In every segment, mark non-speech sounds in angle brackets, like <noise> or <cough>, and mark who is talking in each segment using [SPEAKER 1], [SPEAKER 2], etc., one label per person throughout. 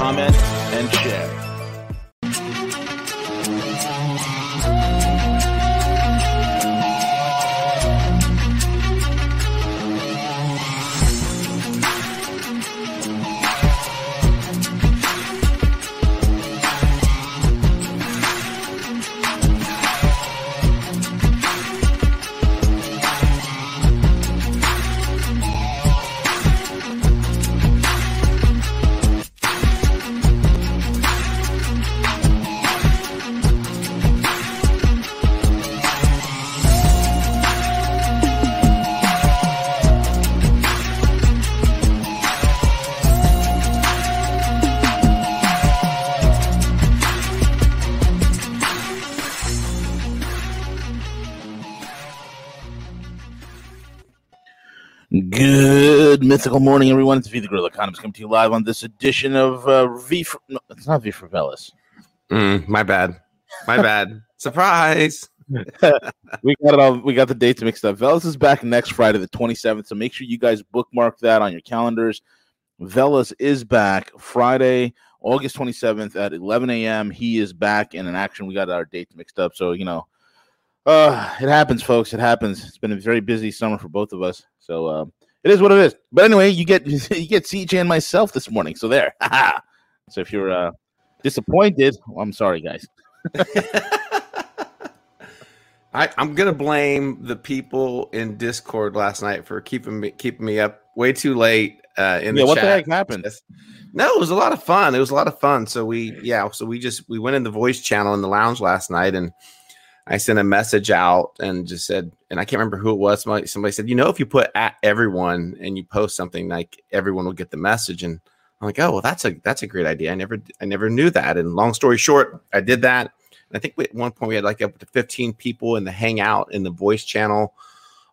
[SPEAKER 1] comment, and share. Mythical morning, everyone. It's V the Gorilla Economist coming to you live on this edition of uh, V. For, no, it's not V for Velas.
[SPEAKER 2] Mm, my bad. My <laughs> bad. Surprise. <laughs>
[SPEAKER 1] we got it all. We got the dates mixed up. Velas is back next Friday, the 27th. So make sure you guys bookmark that on your calendars. Velas is back Friday, August 27th at 11 a.m. He is back in an action. We got our dates mixed up. So, you know, uh, it happens, folks. It happens. It's been a very busy summer for both of us. So uh, it is what it is. But anyway, you get <laughs> you get CJ and myself this morning. So there. <laughs> so if you're uh, disappointed, well, I'm sorry, guys. <laughs>
[SPEAKER 2] I, I'm gonna blame the people in Discord last night for keeping me keeping me up way too late. Uh, in
[SPEAKER 1] yeah,
[SPEAKER 2] the
[SPEAKER 1] what
[SPEAKER 2] chat.
[SPEAKER 1] the heck happened?
[SPEAKER 2] No, it was a lot of fun. It was a lot of fun. So we, yeah, so we just we went in the voice channel in the lounge last night, and I sent a message out and just said, and I can't remember who it was. Somebody, somebody said, you know, if you put at everyone and you post something, like everyone will get the message. And I'm like, oh, well, that's a that's a great idea. I never I never knew that. And long story short, I did that. And I think we, at one point we had like up to 15 people in the hangout in the voice channel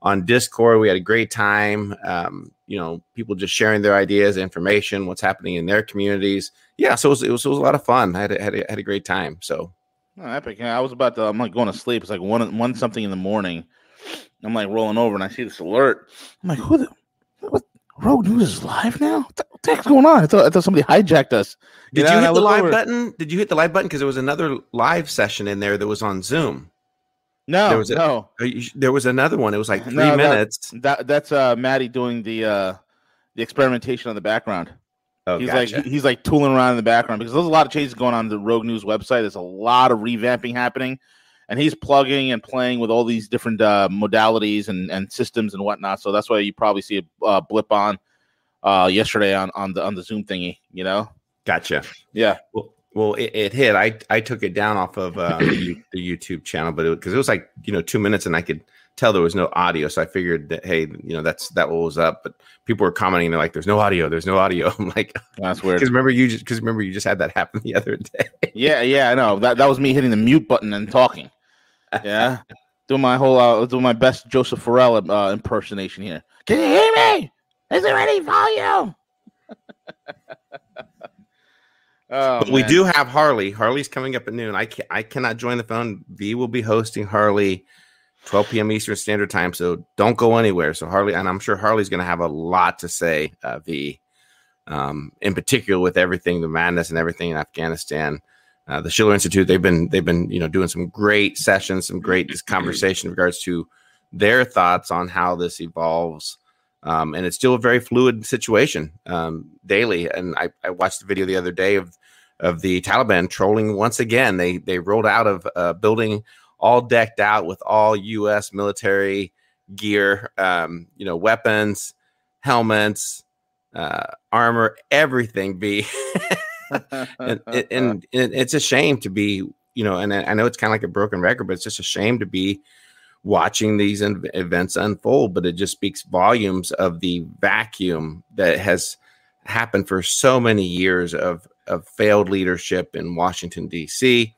[SPEAKER 2] on Discord. We had a great time. Um, you know, people just sharing their ideas, information, what's happening in their communities. Yeah, so it was, it was, it was a lot of fun. I had a, had a, had a great time. So
[SPEAKER 1] Oh, epic. I was about to, I'm like going to sleep. It's like one, one something in the morning. I'm like rolling over and I see this alert. I'm like, who the, what, Rogue News is live now? What the, what the heck's going on? I thought, I thought somebody hijacked us.
[SPEAKER 2] Did
[SPEAKER 1] know,
[SPEAKER 2] you hit the live
[SPEAKER 1] over-
[SPEAKER 2] button? Did you hit the live button? Because there was another live session in there that was on Zoom.
[SPEAKER 1] No,
[SPEAKER 2] There was a-
[SPEAKER 1] no,
[SPEAKER 2] Uh, you sh- There was another one. It was like three
[SPEAKER 1] No,
[SPEAKER 2] minutes.
[SPEAKER 1] that, that's uh, Maddie doing the, uh, the experimentation on the background.
[SPEAKER 2] oh,
[SPEAKER 1] he's
[SPEAKER 2] gotcha.
[SPEAKER 1] like he's like tooling around in the background because there's a lot of changes going on in the Rogue News website. There's a lot of revamping happening, and he's plugging and playing with all these different uh, modalities and, and systems and whatnot. So that's why you probably see a uh, blip on uh, yesterday on, on the on the Zoom thingy. You know,
[SPEAKER 2] gotcha.
[SPEAKER 1] yeah,
[SPEAKER 2] Well, well, it, it hit. I I took it down off of uh, the, the YouTube channel, but because it, was like you know two minutes, and I could tell there was no audio, so I figured that hey, you know that's that what was up. But people were commenting, they're like, "There's no audio. There's no audio." <laughs> I'm like,
[SPEAKER 1] that's weird.
[SPEAKER 2] because remember you just because remember you just had that happen the other <laughs> day.
[SPEAKER 1] Yeah, yeah, I know that that was me hitting the mute button and talking. Yeah, do my whole uh, doing my best Joseph Farrell uh, impersonation here. Can you hear me? Is there any volume? <laughs> oh,
[SPEAKER 2] but we do have Harley. Harley's coming up at noon. I can I cannot join the phone. V will be hosting Harley, 12 p.m. Eastern Standard Time. So don't go anywhere. So Harley, and I'm sure Harley's going to have a lot to say. Uh, v, um, in particular with everything, the madness and everything in Afghanistan. Uh, the Schiller Institute, they've been they've been you know doing some great sessions, some great this conversation in regards to their thoughts on how this evolves. Um, and it's still a very fluid situation um, daily. And I, I watched the video the other day of of the Taliban trolling once again. They they rolled out of a building all decked out with all U.S. military gear, um, you know, weapons, helmets, uh, armor, everything. Be <laughs> and, and, and <laughs> it's a shame to be, you know, and I know it's kind of like a broken record, but it's just a shame to be watching these en- events unfold. But it just speaks volumes of the vacuum that has happened for so many years of of failed leadership in Washington, D.C.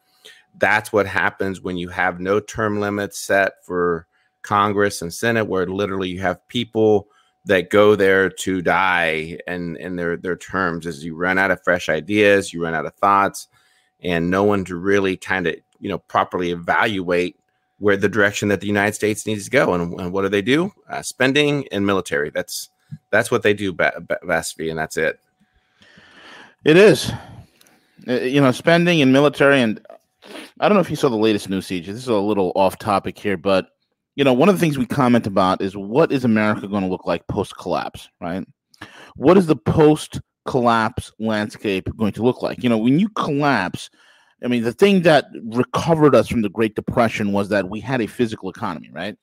[SPEAKER 2] That's what happens when you have no term limits set for Congress and Senate, where literally you have people that go there to die and in their their terms is you run out of fresh ideas, you run out of thoughts, and no one to really kind of you know properly evaluate where the direction that the United States needs to go. And, and what do they do? Uh, spending and military. That's that's what they do best, and that's it.
[SPEAKER 1] It is, uh, you know, spending and military. And I don't know if you saw the latest news siege. This is a little off topic here, but you know, one of the things we comment about is what is America going to look like post collapse, right? What is the post collapse landscape going to look like? You know, when you collapse, I mean, the thing that recovered us from the Great Depression was that we had a physical economy, right?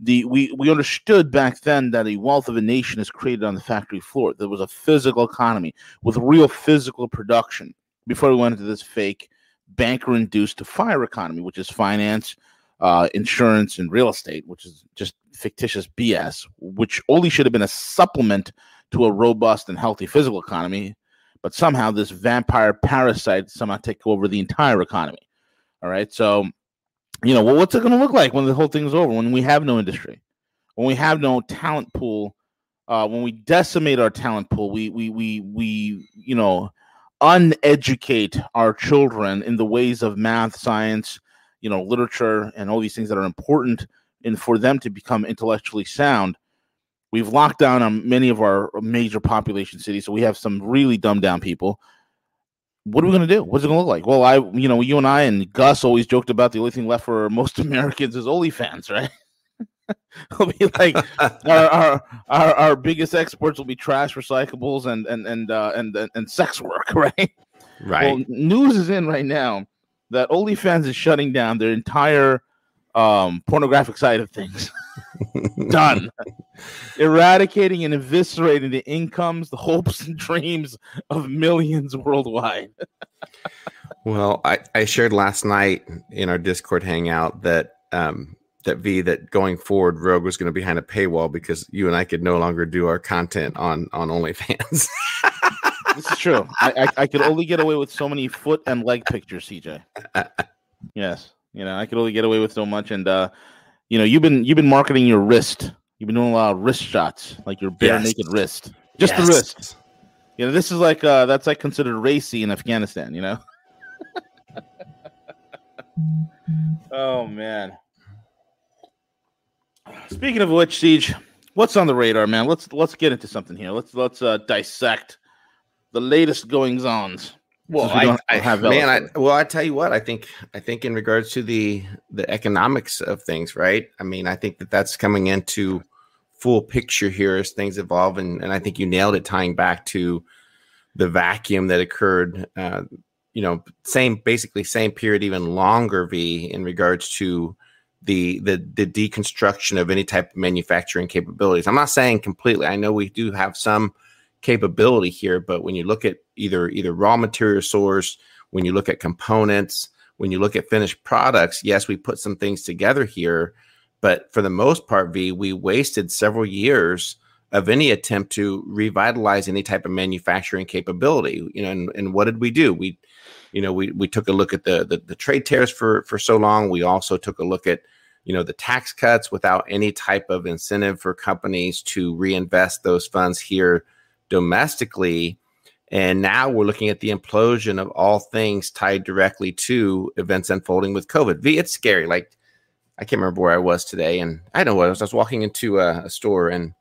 [SPEAKER 1] The we we understood back then that a wealth of a nation is created on the factory floor. There was a physical economy with real physical production before we went into this fake banker-induced fire economy, which is finance, uh, insurance, and real estate, which is just fictitious BS. Which only should have been a supplement to a robust and healthy physical economy but somehow this vampire parasite somehow take over the entire economy. All right, so you know, well, what's it going to look like when the whole thing's over? When we have no industry, when we have no talent pool, uh, when we decimate our talent pool, we we we we you know uneducate our children in the ways of math, science, you know, literature, and all these things that are important and for them to become intellectually sound We've locked down on many of our major population cities, so we have some really dumbed down people. What are we going to do? What's it going to look like? Well, I, you know, you and I and Gus always joked about the only thing left for most <laughs> Americans is OnlyFans, right? <laughs> It'll be like our, <laughs> our, our our biggest exports will be trash recyclables and and and uh, and, and and sex work, right?
[SPEAKER 2] Right. Well,
[SPEAKER 1] news is in right now that OnlyFans is shutting down their entire um, pornographic side of things. <laughs> Done. Eradicating and eviscerating the incomes, the hopes, and dreams of millions worldwide.
[SPEAKER 2] well, I, I shared last night in our Discord hangout that um, that V that going forward, Rogue was going to be behind a paywall because you and I could no longer do our content on on OnlyFans. <laughs>
[SPEAKER 1] this is true. I, I, I could only get away with so many foot and leg pictures, CJ. <laughs> yes. You know, I could only get away with so much. And uh, you know, you've been you've been marketing your wrist. You've been doing a lot of wrist shots, like your bare yes. naked wrist, just yes. the wrist. You know, this is like uh, that's like considered racy in Afghanistan. You know. <laughs> oh man. Speaking of which, Siege, what's on the radar, man? Let's let's get into something here. Let's let's uh, dissect the latest goings ons.
[SPEAKER 2] Well, we I, have man, I, well, I tell you what, I think, I think in regards to the the economics of things, right? I mean, I think that that's coming into full picture here as things evolve, and and I think you nailed it, tying back to the vacuum that occurred. Uh, you know, same basically same period, even longer. V in regards to the the the deconstruction of any type of manufacturing capabilities. I'm not saying completely. I know we do have some capability here. But when you look at either either raw material source, when you look at components, when you look at finished products, yes, we put some things together here, but for the most part, V, we wasted several years of any attempt to revitalize any type of manufacturing capability. You know, and, and what did we do? We, you know, we we took a look at the, the the trade tariffs for for so long. We also took a look at you know the tax cuts without any type of incentive for companies to reinvest those funds here domestically. And now we're looking at the implosion of all things tied directly to events unfolding with COVID. V, it's scary. Like, I can't remember where I was today, and I don't know what I was. I was walking into a, a store, and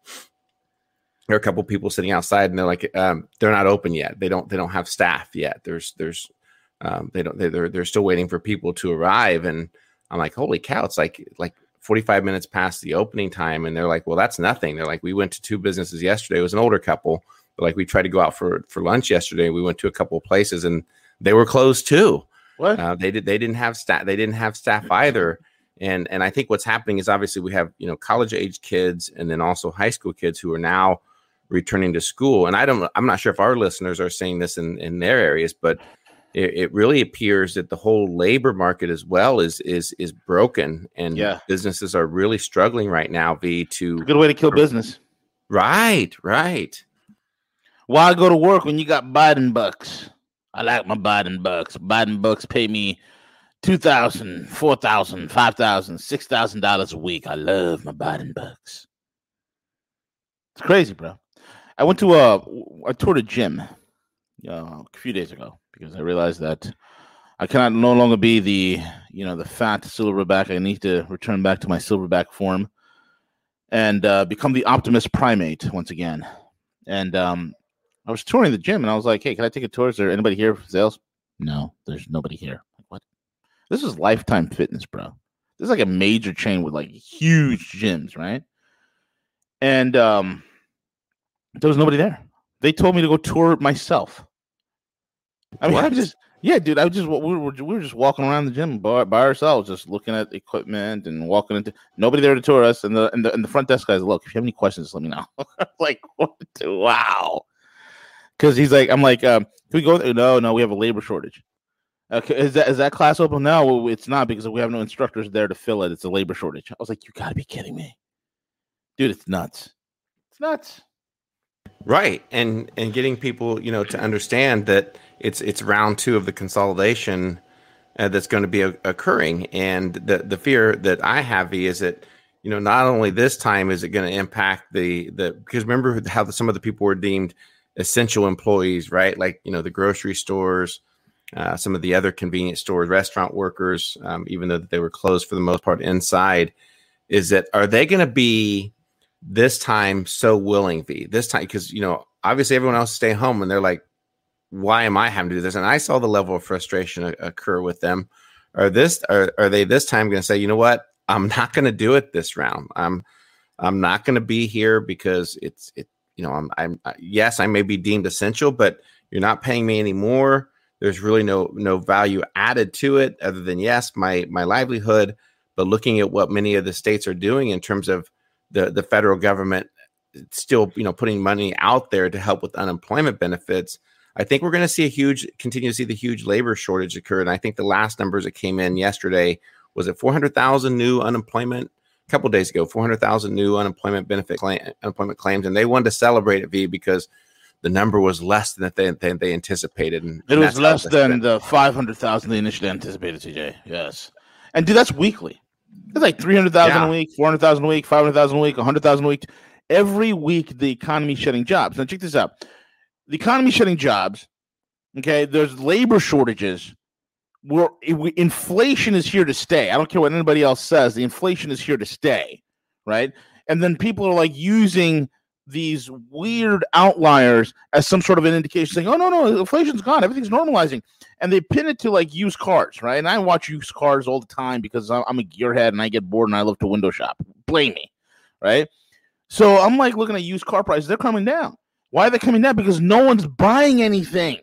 [SPEAKER 2] there are a couple people sitting outside, and they're like, um, they're not open yet. They don't, they don't have staff yet. There's, there's, um, they don't, they're, they're still waiting for people to arrive, and I'm like, holy cow! It's like, like 45 minutes past the opening time, and they're like, well, that's nothing. They're like, we went to two businesses yesterday. It was an older couple like we tried to go out for for lunch yesterday. We went to a couple of places and they were closed too.
[SPEAKER 1] What
[SPEAKER 2] uh, they did? They didn't have staff. They didn't have staff either. And and I think what's happening is obviously we have you know college age kids and then also high school kids who are now returning to school. And I don't. I'm not sure if our listeners are seeing this in in their areas, but it, it really appears that the whole labor market as well is is is broken, and
[SPEAKER 1] yeah.
[SPEAKER 2] businesses are really struggling right now. V to
[SPEAKER 1] good way to kill business.
[SPEAKER 2] Right, right.
[SPEAKER 1] Why go to work when you got Biden bucks? I like my Biden bucks. Biden bucks pay me two thousand, four thousand, five thousand, six thousand dollars a week. I love my Biden bucks. It's crazy, bro. I went to a I toured a gym uh, a few days ago because I realized that I cannot no longer be the you know the fat silverback. I need to return back to my silverback form and uh, become the optimist primate once again. And um, I was touring the gym, and I was like, "Hey, can I take a tour? Is there anybody here for sales?" No, there's nobody here. Like, what? This is Lifetime Fitness, bro. This is like a major chain with like huge gyms, right? And um, there was nobody there. They told me to go tour myself. I mean, what? I just yeah, dude. I just we were, we were just walking around the gym by, by ourselves, just looking at equipment and walking into nobody there to tour us. And the and the, and the front desk guys, look, if you have any questions, let me know. <laughs> like, <laughs> what? Wow because he's like, I'm like, um, can we go? There? No, no, we have a labor shortage. Okay, is that is that class open? No, it's not because we have no instructors there to fill it. It's a labor shortage. I was like, you got to be kidding me, dude! It's nuts. It's nuts.
[SPEAKER 2] Right, and and getting people, you know, to understand that it's it's round two of the consolidation uh, that's going to be a, occurring, and the the fear that I have is that you know not only this time is it going to impact the the because remember how the, some of the people were deemed essential employees, right? Like you know the grocery stores, uh, some of the other convenience stores, restaurant workers, um, even though they were closed for the most part inside. Is that are they going to be this time so willing? V this time because you know obviously everyone else stay home and they're like, why am I having to do this? And I saw the level of frustration occur with them. Are this are, are they this time going to say, you know what? I'm not going to do it this round. I'm I'm not going to be here because it's it you know, I'm, I'm uh, yes, I may be deemed essential, but you're not paying me anymore. There's really no no value added to it other than yes, my my livelihood. But looking at what many of the states are doing in terms of the the federal government still you know putting money out there to help with unemployment benefits, I think we're going to see a huge continue to see the huge labor shortage occur. And I think the last numbers that came in yesterday was it 400,000 new unemployment couple days ago, 400,000 new unemployment benefit claim, unemployment claims, and they wanted to celebrate it, V, because the number was less than they, than they anticipated. And,
[SPEAKER 1] it was less than the 500,000 they initially anticipated, TJ. Yes. And dude, that's weekly. It's like 300,000 yeah. a week, 400,000 a week, 500,000 a week, 100,000 a week. Every week, the economy shedding jobs. Now, check this out. The economy shedding jobs, okay, there's labor shortages we're we, inflation is here to stay. I don't care what anybody else says. The inflation is here to stay, right? And then people are like using these weird outliers as some sort of an indication, saying, "Oh no, no, inflation's gone, everything's normalizing," and they pin it to like used cars, right? And I watch used cars all the time because I'm a gearhead and I get bored and I love to window shop. Blame me, right? So I'm like looking at used car prices; they're coming down. Why are they coming down? Because no one's buying anything.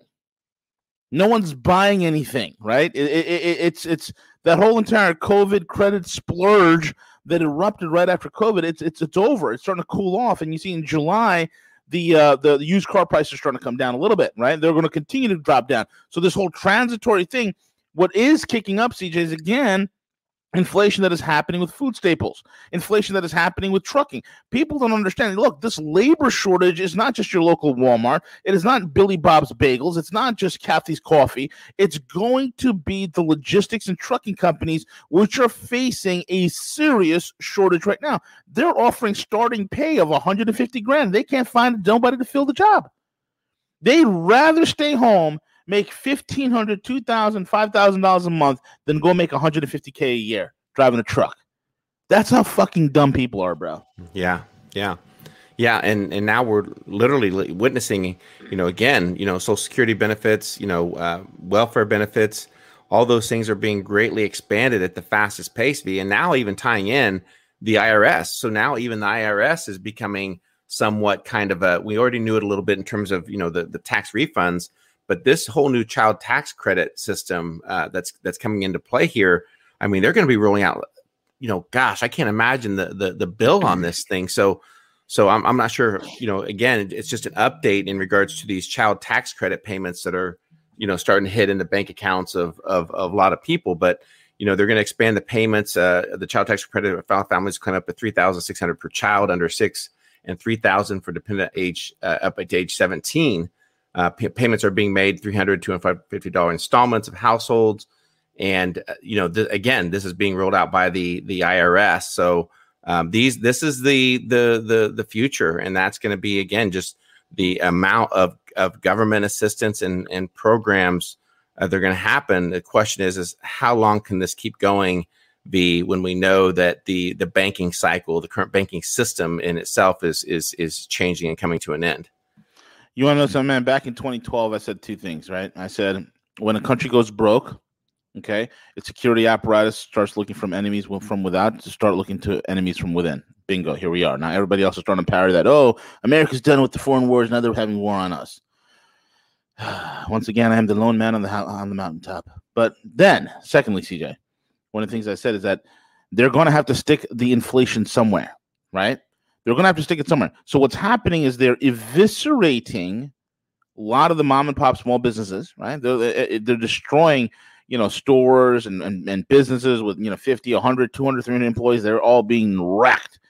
[SPEAKER 1] No one's buying anything, right? It, it, it, it's it's that whole entire COVID credit splurge that erupted right after COVID. It's it's it's over. It's starting to cool off, and you see in July the uh, the used car prices are starting to come down a little bit, right? They're going to continue to drop down. So this whole transitory thing, what is kicking up, CJ, is again inflation that is happening with food staples, inflation that is happening with trucking. People don't understand. Look, this labor shortage is not just your local Walmart. It is not Billy Bob's Bagels. It's not just Kathy's Coffee. It's going to be the logistics and trucking companies which are facing a serious shortage right now. They're offering starting pay of 150 grand. They can't find nobody to fill the job. They'd rather stay home make fifteen hundred, two thousand, five thousand dollars a month than go make 150k a year driving a truck. That's how fucking dumb people are, bro.
[SPEAKER 2] Yeah, yeah, yeah. And and now we're literally witnessing, you know, again, you know, Social Security benefits, you know, uh, welfare benefits, all those things are being greatly expanded at the fastest pace. V, and now even tying in the IRS. So now even the IRS is becoming somewhat kind of a. We already knew it a little bit in terms of you know the the tax refunds but this whole new child tax credit system uh, that's that's coming into play here, I mean, they're going to be rolling out. You know, gosh, I can't imagine the the, the bill on this thing. So, so I'm I'm not sure. You know, again, it's just an update in regards to these child tax credit payments that are you know starting to hit in the bank accounts of of, of a lot of people, but you know they're going to expand the payments uh, the child tax credit for families claim up to 3600 per child under six and 3000 for dependent age uh, up to age 17 uh, p- payments are being made 300 250 dollar installments of households. And uh, you know th- again this is being rolled out by the the irs so um, these this is the the the the future. And that's going to be again just the amount of of government assistance and and programs uh, they're going to happen. The question is is how long can this keep going be when we know that the the banking cycle the current banking system in itself is is is changing and coming to an end
[SPEAKER 1] you want to know something, man? Back in 2012, I said two things, right? I said when a country goes broke, okay, its security apparatus starts looking from enemies from without to start looking to enemies from within. Bingo, here we are. Now everybody else is starting to parry that. Oh, America's done with the foreign wars. Now they're having war on us. <sighs> Once again, I am the lone man on the on the mountaintop. But then, secondly, CJ, one of the things I said is that they're going to have to stick the inflation somewhere, right? They're going to have to stick it somewhere. So what's happening is they're eviscerating a lot of the mom and pop small businesses, right? They're, eh, eh, they're destroying, you know, stores and, and, and businesses with, you know, 50, 100, 200, 300 employees. They're all being wrecked.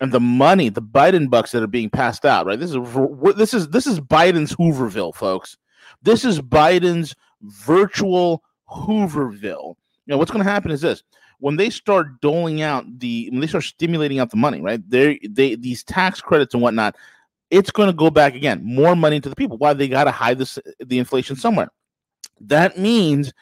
[SPEAKER 1] And the money, the Biden bucks that are being passed out, right? This is this is this is Biden's Hooverville, folks. This is Biden's virtual Hooverville. You know what's going to happen is this: when they start doling out the when they start stimulating out the money, right? They they these tax credits and whatnot, it's going to go back again, more money to the people. Why they got to hide this the inflation somewhere? That means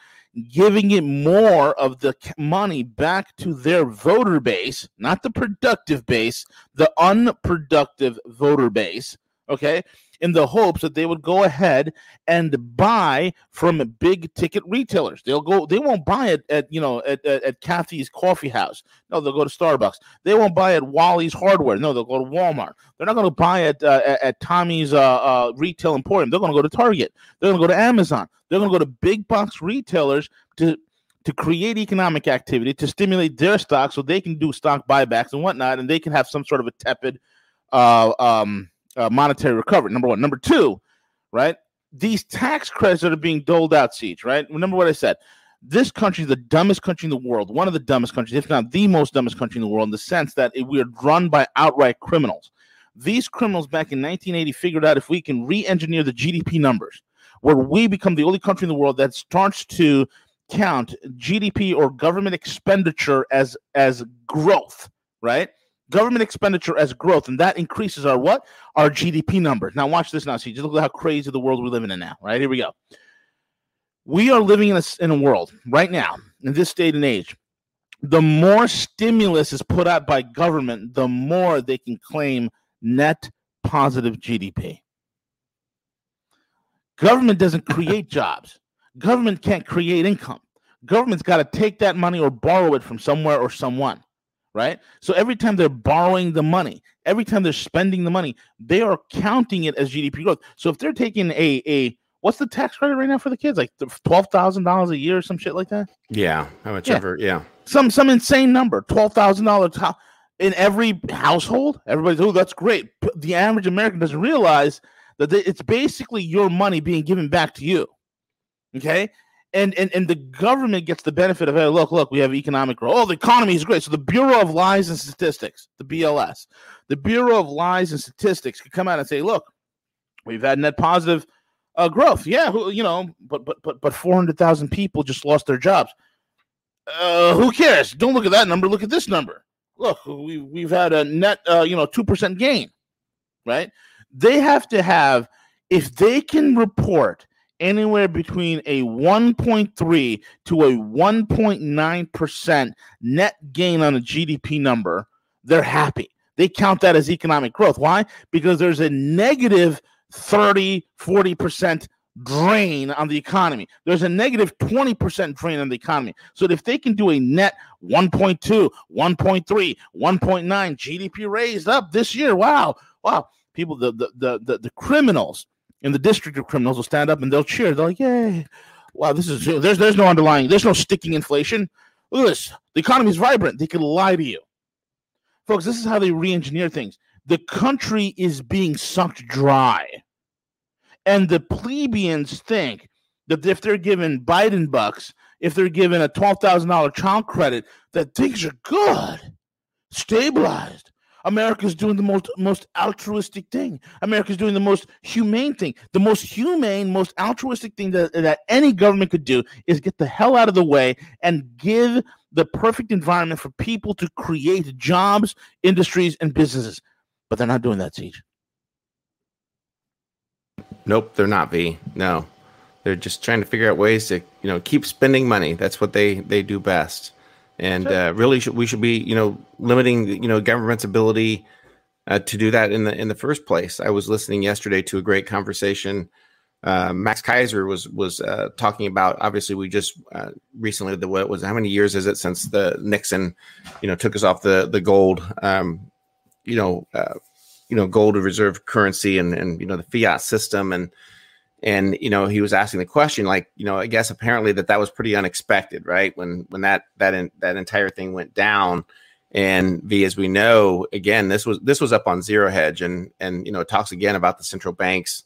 [SPEAKER 1] giving it more of the money back to their voter base, not the productive base, the unproductive voter base. Okay, in the hopes that they would go ahead and buy from big ticket retailers. They'll go, they won't buy it at, you know, at, at, at Kathy's coffee house. No, they'll go to Starbucks. They won't buy at Wally's hardware. No, they'll go to Walmart. They're not going to buy it uh, at, at Tommy's uh, uh, retail emporium. They're going to go to Target. They're going to go to Amazon. They're going to go to big box retailers to to create economic activity to stimulate their stock so they can do stock buybacks and whatnot and they can have some sort of a tepid uh, um, uh, monetary recovery. Number one. Number two, right? These tax credits that are being doled out, siege, right? Remember what I said. This country is the dumbest country in the world, one of the dumbest countries, if not the most dumbest country in the world, in the sense that we are run by outright criminals. These criminals back in 1980 figured out if we can re engineer the GDP numbers, where we become the only country in the world that starts to count GDP or government expenditure as as growth, right? Government expenditure as growth, and that increases our what? Our GDP number. Now, watch this now. See, just look at how crazy the world we're living in now. Right here we go. We are living in a, in a world right now, in this state and age. The more stimulus is put out by government, the more they can claim net positive GDP. Government doesn't create <laughs> jobs. Government can't create income. Government's got to take that money or borrow it from somewhere or someone right? So every time they're borrowing the money, every time they're spending the money, they are counting it as GDP growth. So if they're taking a a what's the tax credit right now for the kids? Like twelve thousand dollars a year or some shit like that.
[SPEAKER 2] Yeah, how much yeah. ever? Yeah,
[SPEAKER 1] some some insane number, twelve thousand dollars in every household. Everybody's oh, that's great. The average American doesn't realize that it's basically your money being given back to you. Okay, and and and the government gets the benefit of hey look look we have economic growth. Oh the economy is great. So the bureau of lies and statistics the bls the bureau of lies and statistics could come out and say look we've had net positive uh, growth. Yeah you know but but but but 400000 people just lost their jobs. Uh, who cares? Don't look at that number. Look at this number. Look we, we've had a net uh, you know 2% gain right? They have to have if they can report anywhere between a 1.3 to a 1.9% net gain on a GDP number, they're happy. They count that as economic growth. Why? Because there's a negative 30, 40% drain on the economy. There's a negative 20% drain on the economy. So if they can do a net 1.2, 1.3, 1.9 GDP raised up this year, wow, wow. People, the the the the, the criminals and the district of criminals will stand up and they'll cheer. They're like, "Yay! Wow, this is there's there's no underlying, there's no sticking inflation. Look at this. The economy is vibrant. They can lie to you, folks. This is how they re-engineer things. The country is being sucked dry, and the plebeians think that if they're given Biden bucks, if they're given a twelve thousand dollar child credit, that things are good, stabilized. America's doing the most most altruistic thing. America's doing the most humane thing. The most humane, most altruistic thing that, that any government could do is get the hell out of the way and give the perfect environment for people to create jobs, industries, and businesses. But they're not doing that, Siege.
[SPEAKER 2] Nope, they're not. V. No, they're just trying to figure out ways to you know keep spending money. That's what they they do best. And uh, really, should, we should be you know limiting you know government's ability uh, to do that in the in the first place. I was listening yesterday to a great conversation. Uh, Max Keiser was was uh, talking about. Obviously, we just uh, recently the what was how many years is it since the Nixon, you know, took us off the the gold, um, you know, uh, you know, gold reserve currency and and you know the fiat system and and you know he was asking the question like you know i guess apparently that that was pretty unexpected right? When when that that in, that entire thing went down. And v as we know again this was this was up on zero hedge. And and you know it talks again about the central banks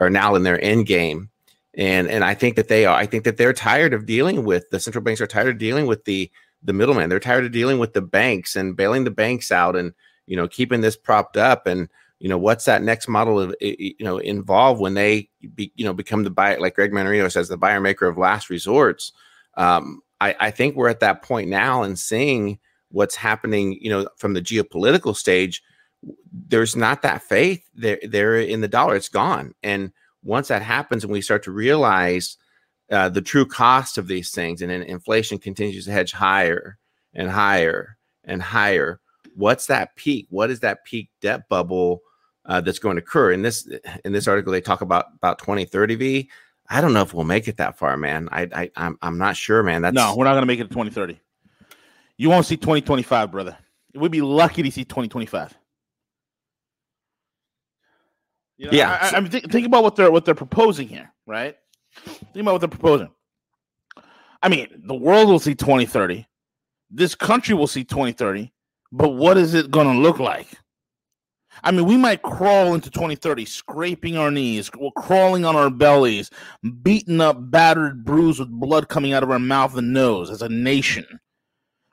[SPEAKER 2] are now in their end game. And and i think that they are i think that they're tired of dealing with the central banks are tired of dealing with the the middleman. They're tired of dealing with the banks and bailing the banks out and you know keeping this propped up. And you know what's that next model of you know involve when they be, you know become the buyer like greg Mannarino says the buyer maker of last resorts? Um, I, I think we're at that point now and seeing what's happening you know from the geopolitical stage there's not that faith. There there in the dollar. It's gone. And once that happens and we start to realize uh, the true cost of these things and then inflation continues to hedge higher and higher and higher what's that peak? What is that peak debt bubble uh, that's going to occur. In this in this article, they talk about about 2030 V. I don't know if we'll make it that far, man. I, I I'm I'm not sure, man. That's
[SPEAKER 1] no, we're not going to make it to 2030. You won't see 2025, brother. We'd be lucky to see 2025. You know, yeah, I, I, mean, th- think about what they're what they're proposing here, right? Think about what they're proposing. I mean, the world will see 2030. This country will see 2030. But what is it going to look like? I mean, we might crawl into 2030 scraping our knees, crawling on our bellies, beaten up, battered, bruised with blood coming out of our mouth and nose as a nation,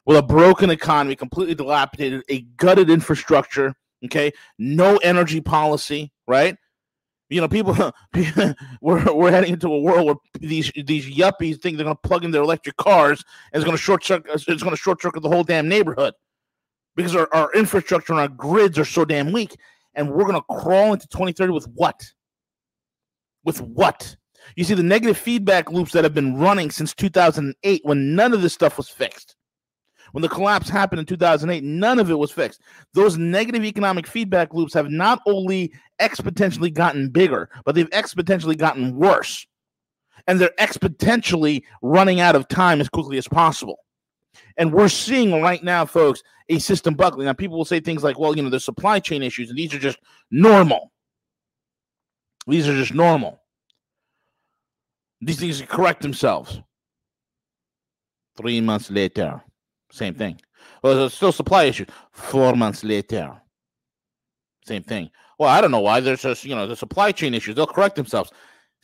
[SPEAKER 1] with a broken economy, completely dilapidated, a gutted infrastructure, okay, no energy policy, right? You know, people <laughs> we're, we're heading into a world where these these yuppies think they're going to plug in their electric cars and it's going to short circuit it's going to short circuit the whole damn neighborhood because our, our infrastructure and our grids are so damn weak. And we're going to crawl into 2030 with what? With what? You see, the negative feedback loops that have been running since 2008 when none of this stuff was fixed. When the collapse happened in 2008, none of it was fixed. Those negative economic feedback loops have not only exponentially gotten bigger, but they've exponentially gotten worse. And they're exponentially running out of time as quickly as possible. And we're seeing right now, folks, a system buckling. Now, people will say things like, well, you know, there's supply chain issues, and these are just normal. These are just normal. These things correct themselves. Three months later, same thing. Well, there's still supply issues. Four months later, same thing. Well, I don't know why. There's just, you know, the supply chain issues. They'll correct themselves.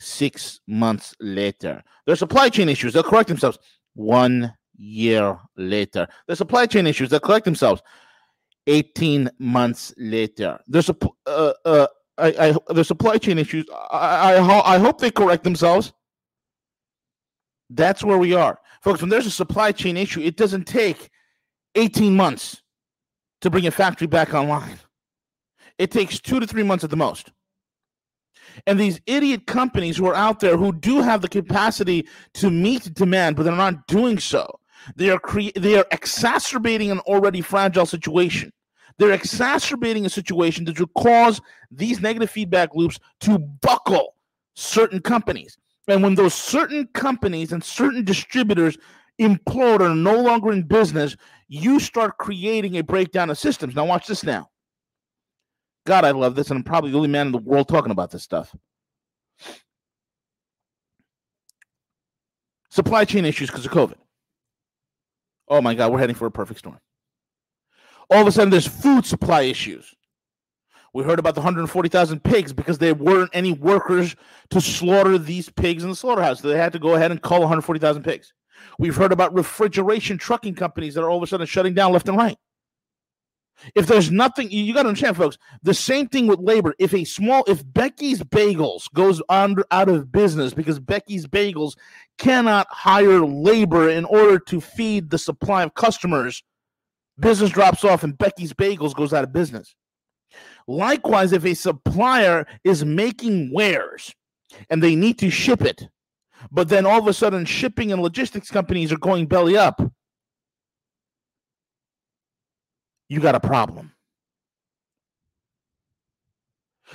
[SPEAKER 1] Six months later, there's supply chain issues. They'll correct themselves. One year later. The supply chain issues that correct themselves 18 months later. There's a uh, uh, I, I, the supply chain issues. I, I, I hope they correct themselves. That's where we are, folks. When there's a supply chain issue, it doesn't take 18 months to bring a factory back online. It takes two to three months at the most. And these idiot companies who are out there who do have the capacity to meet demand, but they're not doing so. They are cre- they are exacerbating an already fragile situation. They're exacerbating a situation that will cause these negative feedback loops to buckle certain companies. And when those certain companies and certain distributors implode or are no longer in business, you start creating a breakdown of systems. Now, watch this now. God, I love this, and I'm probably the only man in the world talking about this stuff. Supply chain issues because of COVID. Oh my God, we're heading for a perfect storm. All of a sudden, there's food supply issues. We heard about the 140,000 pigs because there weren't any workers to slaughter these pigs in the slaughterhouse. So they had to go ahead and call 140,000 pigs. We've heard about refrigeration trucking companies that are all of a sudden shutting down left and right. If there's nothing, you got to understand, folks. The same thing with labor. If a small, if Becky's Bagels goes under out of business because Becky's Bagels cannot hire labor in order to feed the supply of customers, business drops off and Becky's Bagels goes out of business. Likewise, if a supplier is making wares and they need to ship it, but then all of a sudden shipping and logistics companies are going belly up, you got a problem.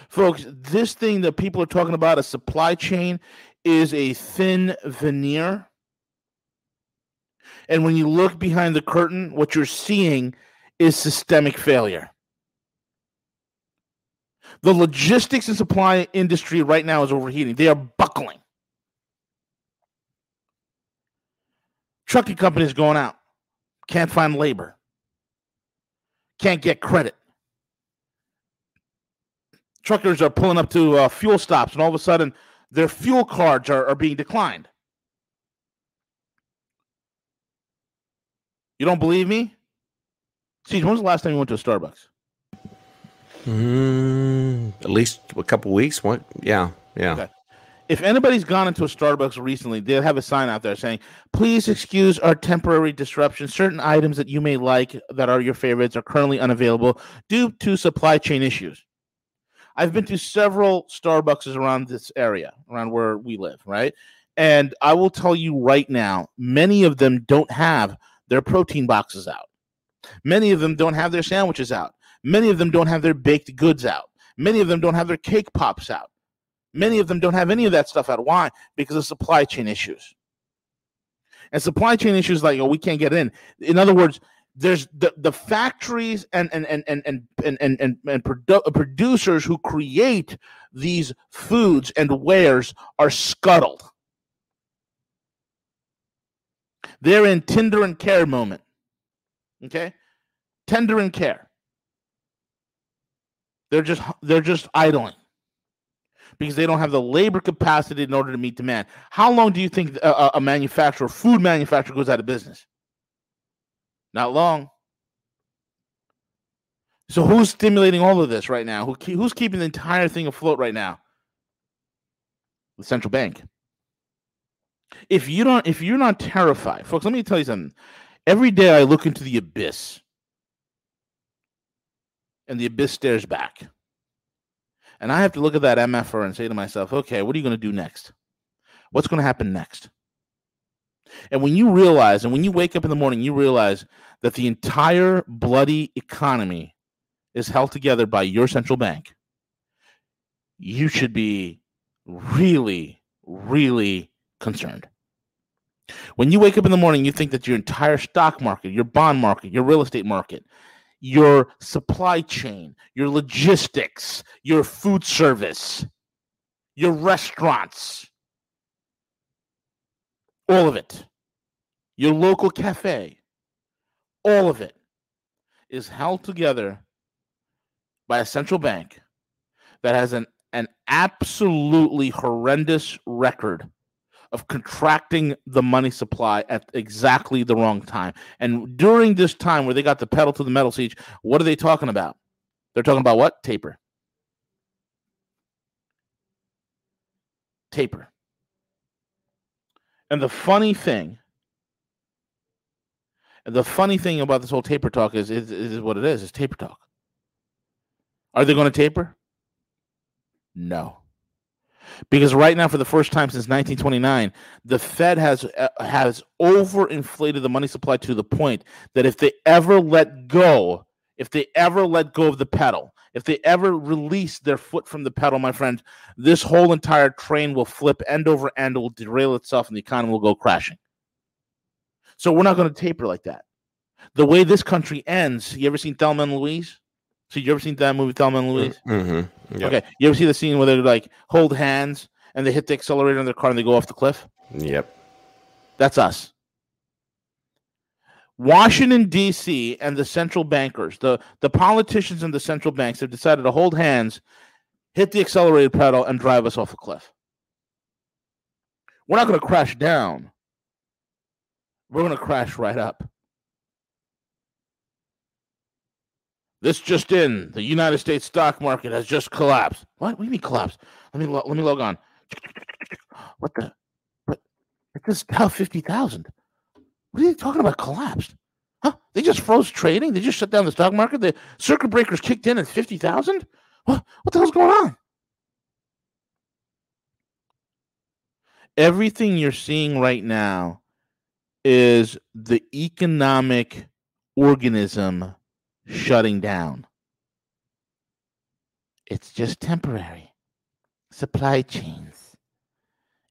[SPEAKER 1] Folks, this thing that people are talking about, a supply chain, is a thin veneer. And when you look behind the curtain, what you're seeing is systemic failure. The logistics and supply industry right now is overheating. They are buckling. Trucking companies going out, can't find labor can't get credit. Truckers are pulling up to uh, fuel stops, and all of a sudden, their fuel cards are, are being declined. You don't believe me? See, when was the last time you went to a Starbucks?
[SPEAKER 2] Mm, at least a couple weeks. What? Yeah, yeah. Okay
[SPEAKER 1] if anybody's gone into a Starbucks recently, they'll have a sign out there saying, please excuse our temporary disruption. Certain items that you may like that are your favorites are currently unavailable due to supply chain issues. I've been to several Starbucks around this area, around where we live, right? And I will tell you right now, many of them don't have their protein boxes out. Many of them don't have their sandwiches out. Many of them don't have their baked goods out. Many of them don't have their cake pops out. Many of them don't have any of that stuff out. Why? Because of supply chain issues. And supply chain issues like, oh, we can't get in. In other words, there's the, the factories and and and and and and and, and, and produ- producers who create these foods and wares are scuttled. They're in tender and care moment. Okay? Tender and care. They're just they're just idling because they don't have the labor capacity in order to meet demand. How long do you think a, a manufacturer, food manufacturer, goes out of business? Not long. So who's stimulating all of this right now? Who who's keeping the entire thing afloat right now? The central bank. If you don't, if you're not terrified, folks, let me tell you something. Every day I look into the abyss, and the abyss stares back. And I have to look at that MFR and say to myself, okay, what are you going to do next? What's going to happen next? And when you realize, and when you wake up in the morning, you realize that the entire bloody economy is held together by your central bank, you should be really, really concerned. When you wake up in the morning, you think that your entire stock market, your bond market, your real estate market your supply chain, your logistics, your food service, your restaurants, all of it, your local cafe, all of it is held together by a central bank that has an, an absolutely horrendous record of contracting the money supply at exactly the wrong time. And during this time where they got the pedal to the metal siege, what are they talking about? They're talking about what? Taper. Taper. And the funny thing, the funny thing about this whole taper talk is, is, is what it is. It's taper talk. Are they going to taper? No because right now, for the first time since 1929, the Fed has uh, has overinflated the money supply to the point that if they ever let go, if they ever let go of the pedal, if they ever release their foot from the pedal, my friend, this whole entire train will flip end over end, will derail itself, and the economy will go crashing. So we're not going to taper like that. The way this country ends, you ever seen Thelma and Louise? So you ever seen that movie Thelma and Louise?
[SPEAKER 2] Mm-hmm.
[SPEAKER 1] Yep. Okay. You ever see the scene where they like hold hands and they hit the accelerator in their car and they go off the cliff?
[SPEAKER 2] Yep.
[SPEAKER 1] That's us. Washington D.C. and the central bankers, the the politicians and the central banks have decided to hold hands, hit the accelerator pedal, and drive us off a cliff. We're not going to crash down. We're going to crash right up. This just in: the United States stock market has just collapsed. What? What do you mean collapsed? Let me let me log on. What the? What? It just down fifty thousand. What are you talking about? Collapsed? Huh? They just froze trading. They just shut down the stock market. The circuit breakers kicked in at fifty thousand. What? What the hell's going on? Everything you're seeing right now is the economic organism shutting down. It's just temporary. Supply chains.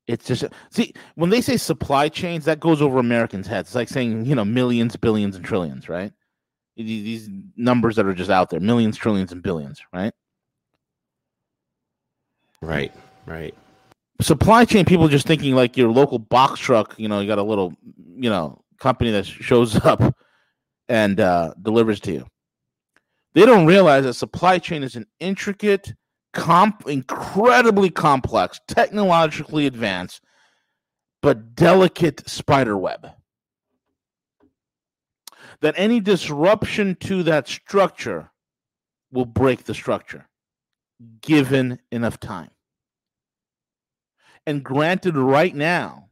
[SPEAKER 1] It's just see when they say supply chains, that goes over Americans' heads. It's like saying you know millions, billions, and trillions, right? These numbers that are just out there, millions, trillions, and billions, right?
[SPEAKER 2] Right, right.
[SPEAKER 1] Supply chain people just thinking like your local box truck. You know, you got a little, you know, company that shows <laughs> up and uh, delivers to you. They don't realize that supply chain is an intricate, comp, incredibly complex, technologically advanced, but delicate spider web. That any disruption to that structure will break the structure, given enough time. And granted, right now,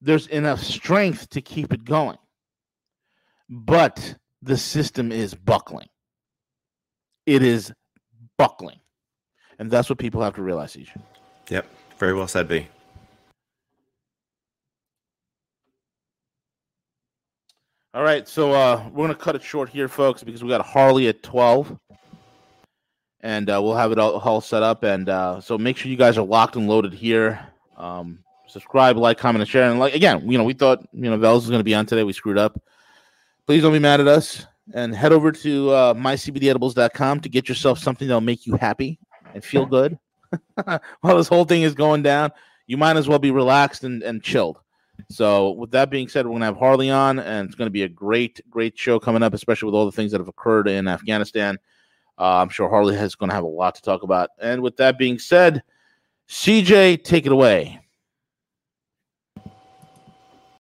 [SPEAKER 1] there's enough strength to keep it going. But the system is buckling. It is buckling. And that's what people have to realize, Siege.
[SPEAKER 2] Yep. Very well said, V.
[SPEAKER 1] All right, so uh, we're gonna cut it short here, folks, because we got Harley at twelve, and uh, we'll have it all, all set up. And uh, so make sure you guys are locked and loaded here. Um, subscribe, like, comment, and share. And like again, you know, we thought you know Vels was gonna be on today. We screwed up. Please don't be mad at us, and head over to uh, mycbdedibles.com to get yourself something that'll make you happy and feel good. <laughs> While this whole thing is going down, you might as well be relaxed and, and chilled. So, with that being said, we're going to have Harley on, and it's going to be a great, great show coming up, especially with all the things that have occurred in Afghanistan. Uh, I'm sure Harley is going to have a lot to talk about. And with that being said, CJ, take it away.